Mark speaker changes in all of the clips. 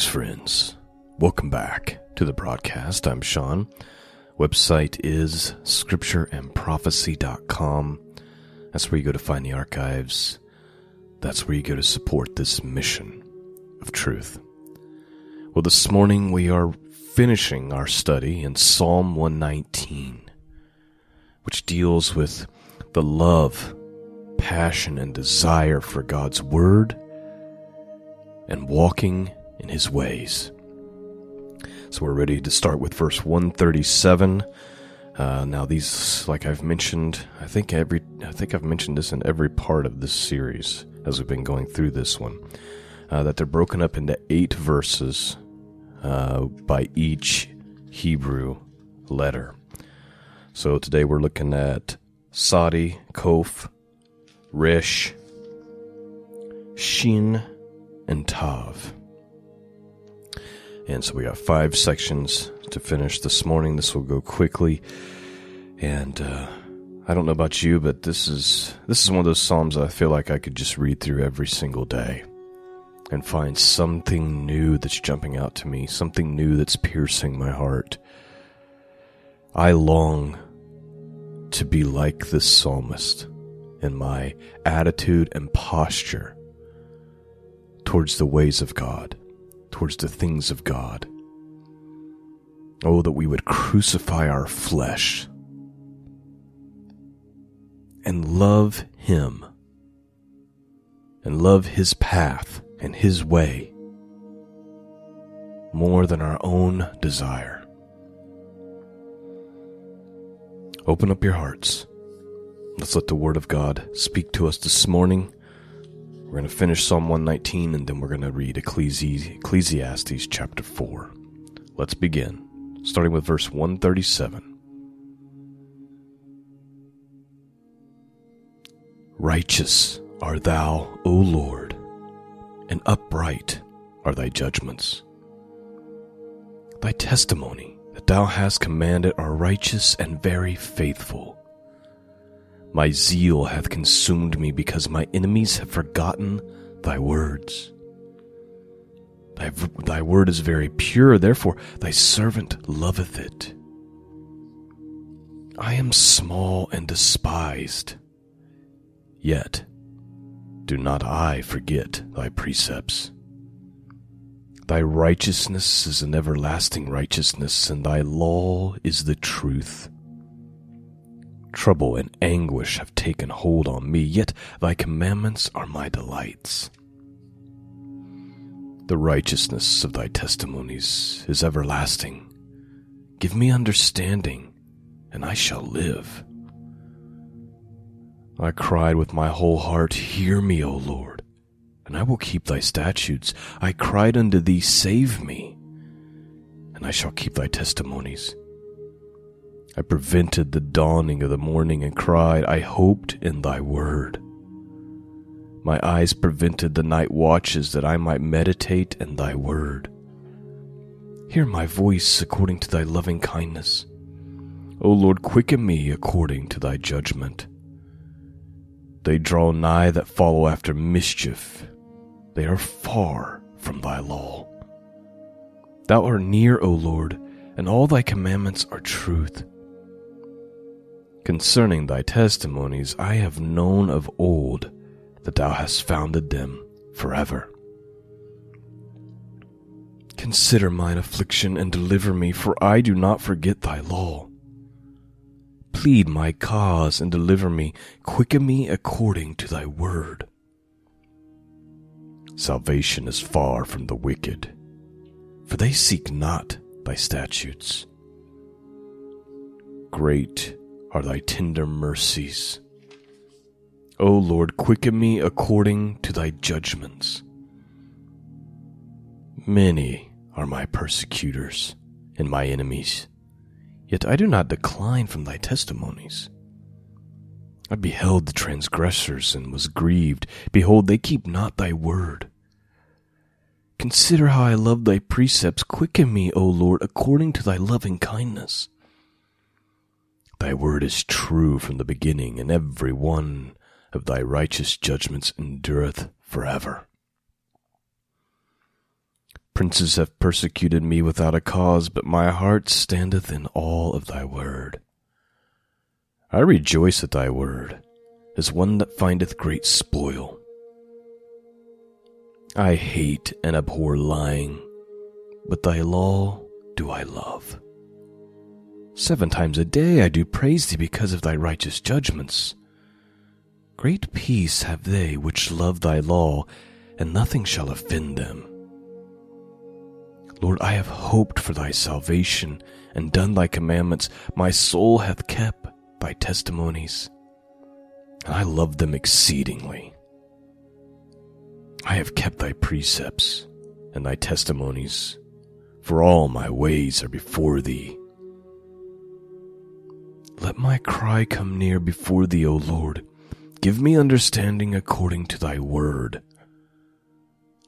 Speaker 1: Greetings, friends. Welcome back to the broadcast. I'm Shawn. Website is scriptureandprophecy.com. That's where you go to find the archives. That's where you go to support this mission of truth. Well, this morning we are finishing our study in Psalm 119, which deals with the love, passion, and desire for God's Word and walking in His ways. So we're ready to start with verse 137. Uh, now these, like I've mentioned, I think every, I think I've mentioned this in every part of this series as we've been going through this one, uh, that they're broken up into eight verses uh, by each Hebrew letter. So today we're looking at Sadi, Kof, Resh, Shin, and Tav. And so we got five sections to finish this morning. This will go quickly. And uh, I don't know about you, but this is this is one of those psalms I feel like I could just read through every single day and find something new that's jumping out to me, something new that's piercing my heart. I long to be like this psalmist in my attitude and posture towards the ways of God towards the things of God. Oh, that we would crucify our flesh and love Him and love His path and His way more than our own desire. Open up your hearts. Let's let the Word of God speak to us this morning. We're going to finish Psalm 119 and then we're going to read Ecclesiastes chapter 4. Let's begin, starting with verse 137. Righteous are thou, O Lord, and upright are thy judgments. Thy testimony that thou hast commanded are righteous and very faithful. My zeal hath consumed me because my enemies have forgotten thy words. Thy, thy word is very pure, therefore thy servant loveth it. I am small and despised, yet do not I forget thy precepts. Thy righteousness is an everlasting righteousness, and thy law is the truth. Trouble and anguish have taken hold on me, yet thy commandments are my delights. The righteousness of thy testimonies is everlasting. Give me understanding, and I shall live. I cried with my whole heart, Hear me, O Lord, and I will keep thy statutes. I cried unto thee, Save me, and I shall keep thy testimonies. I prevented the dawning of the morning and cried, I hoped in thy word. My eyes prevented the night watches that I might meditate in thy word. Hear my voice according to thy loving kindness. O Lord, quicken me according to thy judgment. They draw nigh that follow after mischief. They are far from thy law. Thou art near, O Lord, and all thy commandments are truth. Concerning thy testimonies, I have known of old that thou hast founded them forever. Consider mine affliction and deliver me, for I do not forget thy law. Plead my cause and deliver me, quicken me according to thy word. Salvation is far from the wicked, for they seek not thy statutes. Great are thy tender mercies. O Lord, quicken me according to thy judgments. Many are my persecutors and my enemies, yet I do not decline from thy testimonies. I beheld the transgressors and was grieved. Behold, they keep not thy word. Consider how I love thy precepts. Quicken me, O Lord, according to thy loving kindness. Thy word is true from the beginning, and every one of thy righteous judgments endureth forever. Princes have persecuted me without a cause, but my heart standeth in awe of thy word. I rejoice at thy word, as one that findeth great spoil. I hate and abhor lying, but thy law do I love. Seven times a day I do praise thee because of thy righteous judgments. Great peace have they which love thy law, and nothing shall offend them. Lord, I have hoped for thy salvation and done thy commandments. My soul hath kept thy testimonies, I love them exceedingly. I have kept thy precepts and thy testimonies, for all my ways are before thee. Let my cry come near before thee, O Lord. Give me understanding according to thy word.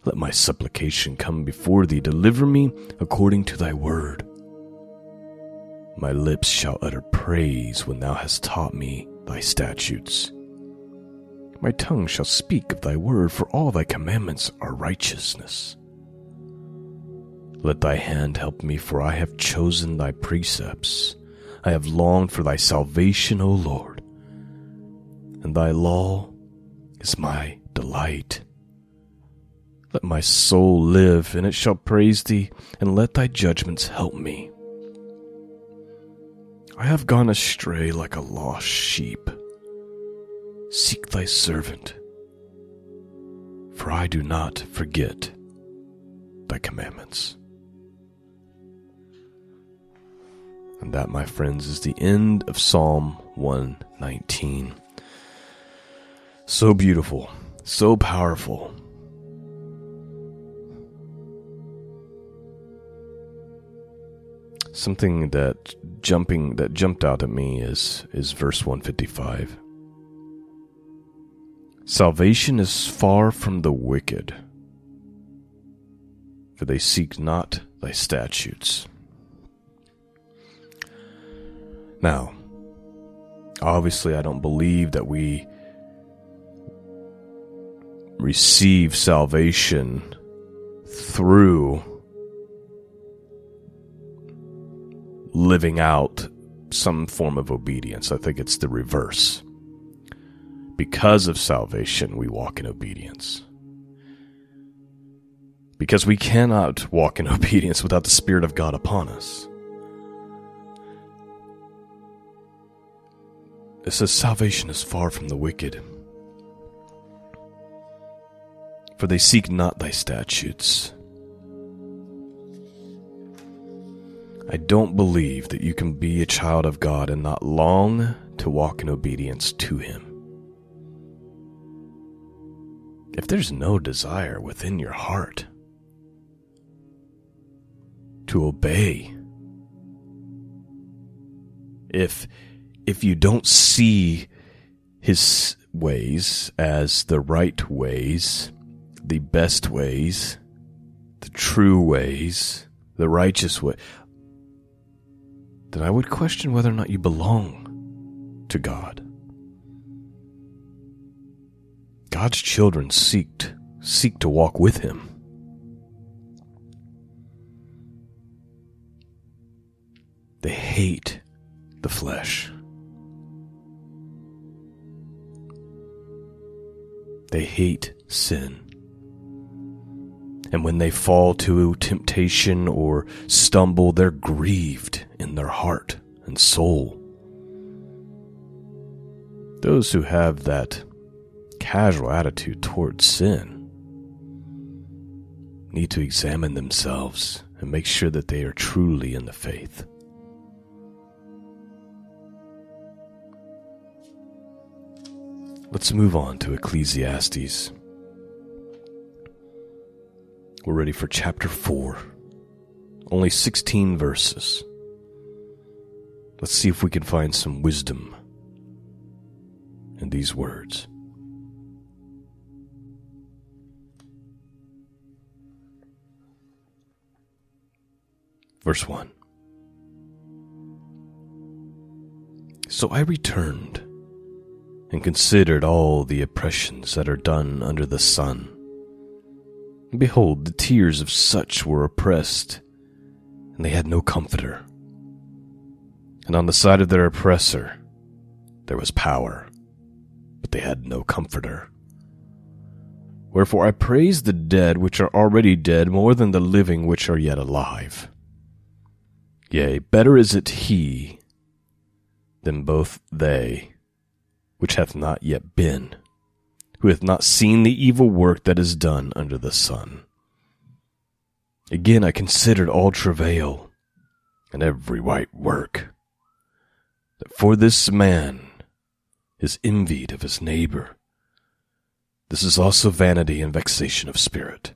Speaker 1: Let my supplication come before thee. Deliver me according to thy word. My lips shall utter praise when thou hast taught me thy statutes. My tongue shall speak of thy word, for all thy commandments are righteousness. Let thy hand help me, for I have chosen thy precepts. I have longed for thy salvation, O Lord, and thy law is my delight. Let my soul live, and it shall praise thee, and let thy judgments help me. I have gone astray like a lost sheep. Seek thy servant, for I do not forget thy commandments. And that, my friends, is the end of Psalm 119. So beautiful, so powerful. Something that jumping that jumped out at me is is verse 155. Salvation is far from the wicked, for they seek not thy statutes. Now, obviously, I don't believe that we receive salvation through living out some form of obedience. I think it's the reverse. Because of salvation, we walk in obedience. Because we cannot walk in obedience without the Spirit of God upon us. It says, Salvation is far from the wicked, for they seek not thy statutes. I don't believe that you can be a child of God and not long to walk in obedience to Him. If there's no desire within your heart to obey, if if you don't see his ways as the right ways, the best ways, the true ways, the righteous way, then I would question whether or not you belong to God. God's children seek seek to walk with him. They hate the flesh. They hate sin. And when they fall to temptation or stumble, they're grieved in their heart and soul. Those who have that casual attitude towards sin need to examine themselves and make sure that they are truly in the faith. Let's move on to Ecclesiastes. We're ready for chapter 4. Only 16 verses. Let's see if we can find some wisdom in these words. Verse 1 So I returned and considered all the oppressions that are done under the sun behold, the tears of such were oppressed, and they had no comforter. And on the side of their oppressor there was power, but they had no comforter. Wherefore I praise the dead which are already dead more than the living which are yet alive. Yea, better is it he than both they which hath not yet been, who hath not seen the evil work that is done under the sun. Again I considered all travail and every white work, that for this man is envied of his neighbor. This is also vanity and vexation of spirit.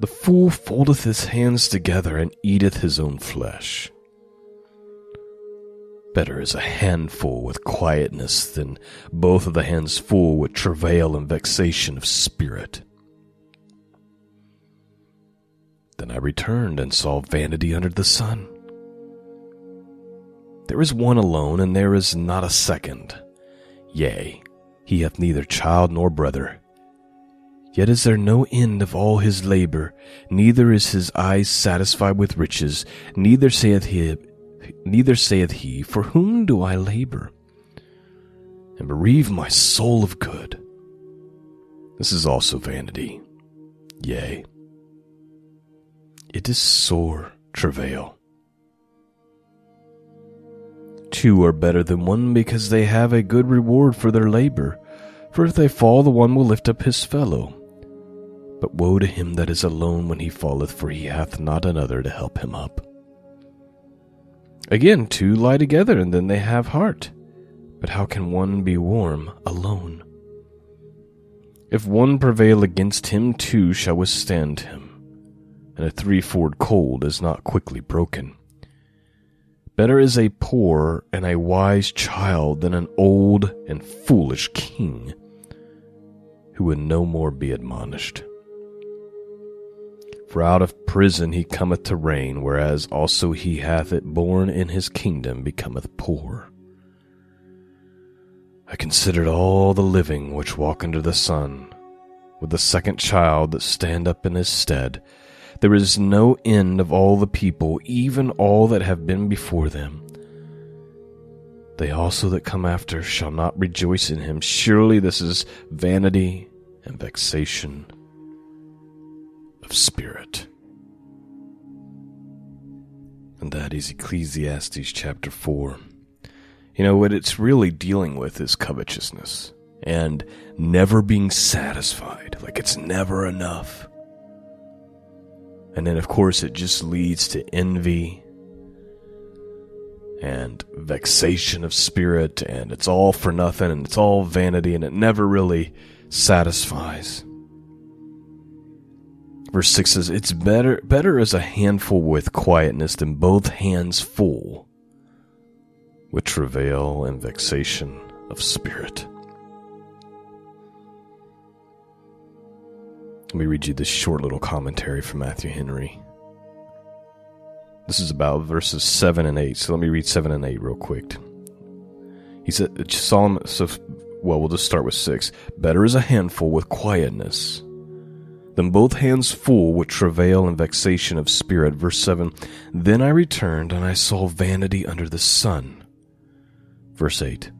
Speaker 1: The fool foldeth his hands together and eateth his own flesh. Better is a handful with quietness than both of the hands full with travail and vexation of spirit. Then I returned and saw vanity under the sun. There is one alone, and there is not a second. Yea, he hath neither child nor brother. Yet is there no end of all his labor, neither is his eye satisfied with riches, neither saith he, neither saith he, For whom do I labor? And bereave my soul of good. This is also vanity. Yea, it is sore travail. Two are better than one because they have a good reward for their labor. For if they fall, the one will lift up his fellow. But woe to him that is alone when he falleth, for he hath not another to help him up. Again, two lie together, and then they have heart. But how can one be warm alone? If one prevail against him, two shall withstand him, and a threefold cold is not quickly broken. Better is a poor and a wise child than an old and foolish king who would no more be admonished. For out of prison he cometh to reign, whereas also he hath it born in his kingdom becometh poor. I considered all the living which walk under the sun, with the second child that stand up in his stead. There is no end of all the people, even all that have been before them. They also that come after shall not rejoice in him. Surely this is vanity and vexation spirit. And that is Ecclesiastes chapter 4. You know, what it's really dealing with is covetousness and never being satisfied. Like it's never enough. And then, of course, it just leads to envy and vexation of spirit, and it's all for nothing, and it's all vanity, and it never really satisfies. Verse 6 says, It's better, better as a handful with quietness than both hands full with travail and vexation of spirit. Let me read you this short little commentary from Matthew Henry. This is about verses 7 and 8. So let me read 7 and 8 real quick. He said, Solomon, so, well, we'll just start with 6. Better is a handful with quietness than both hands full with travail and vexation of spirit. Verse 7 Then I returned, and I saw vanity under the sun. Verse 8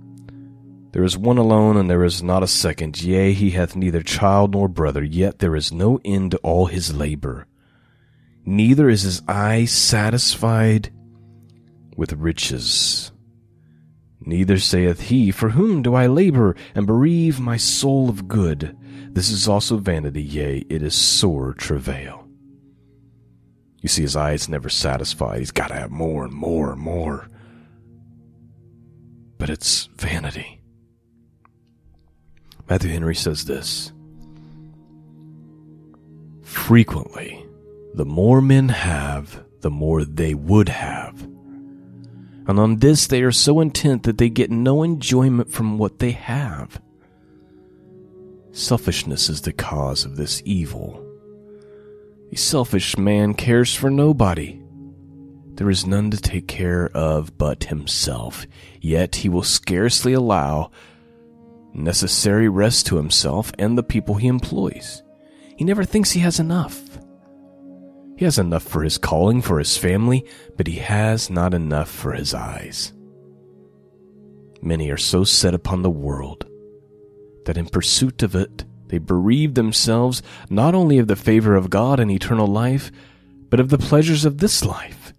Speaker 1: there is one alone, and there is not a second. Yea, he hath neither child nor brother, yet there is no end to all his labor. Neither is his eye satisfied with riches. Neither saith he, For whom do I labor and bereave my soul of good? This is also vanity, yea, it is sore travail. You see, his eye is never satisfied. He's got to have more and more and more. But it's vanity. Matthew Henry says this Frequently, the more men have, the more they would have. And on this they are so intent that they get no enjoyment from what they have. Selfishness is the cause of this evil. A selfish man cares for nobody. There is none to take care of but himself, yet he will scarcely allow necessary rest to himself and the people he employs. He never thinks he has enough. He has enough for his calling, for his family, but he has not enough for his eyes. Many are so set upon the world that in pursuit of it, they bereave themselves not only of the favor of God and eternal life, but of the pleasures of this life.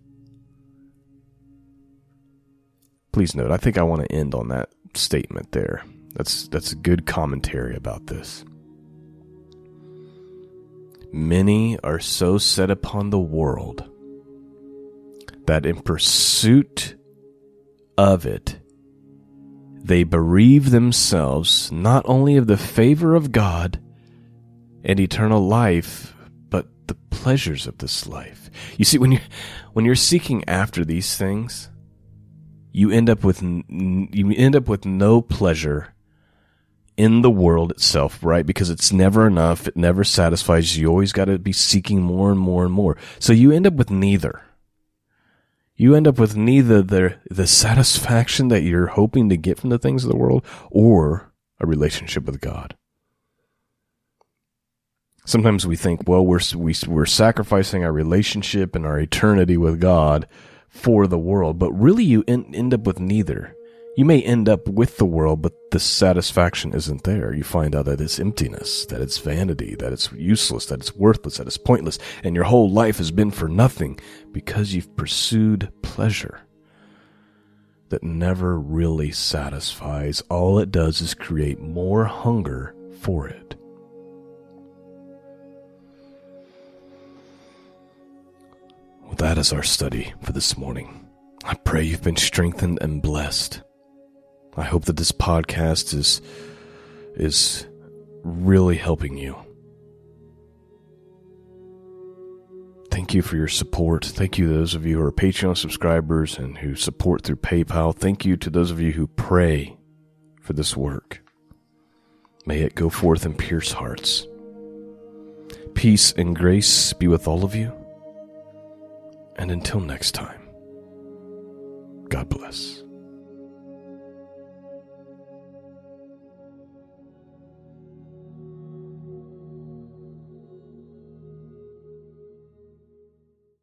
Speaker 1: Please note, I think I want to end on that statement there. That's that's a good commentary about this. Many are so set upon the world that in pursuit of it they bereave themselves not only of the favor of God and eternal life, but the pleasures of this life. You see, when you when you're seeking after these things, you end up with you end up with no pleasure in the world itself, right? Because it's never enough. It never satisfies. You always got to be seeking more and more and more. So you end up with neither you end up with neither the the satisfaction that you're hoping to get from the things of the world or a relationship with God. Sometimes we think, well, we're we, are we are sacrificing our relationship and our eternity with God for the world, but really you end, end up with neither. You may end up with the world, but the satisfaction isn't there. You find out that it's emptiness, that it's vanity, that it's useless, that it's worthless, that it's pointless, and your whole life has been for nothing because you've pursued pleasure that never really satisfies. All it does is create more hunger for it. Well, that is our study for this morning. I pray you've been strengthened and blessed. I hope that this podcast is is really helping you. Thank you for your support. Thank you to those of you who are Patreon subscribers and who support through PayPal. Thank you to those of you who pray for this work. May it go forth and pierce hearts. Peace and grace be with all of you. And until next time, God bless.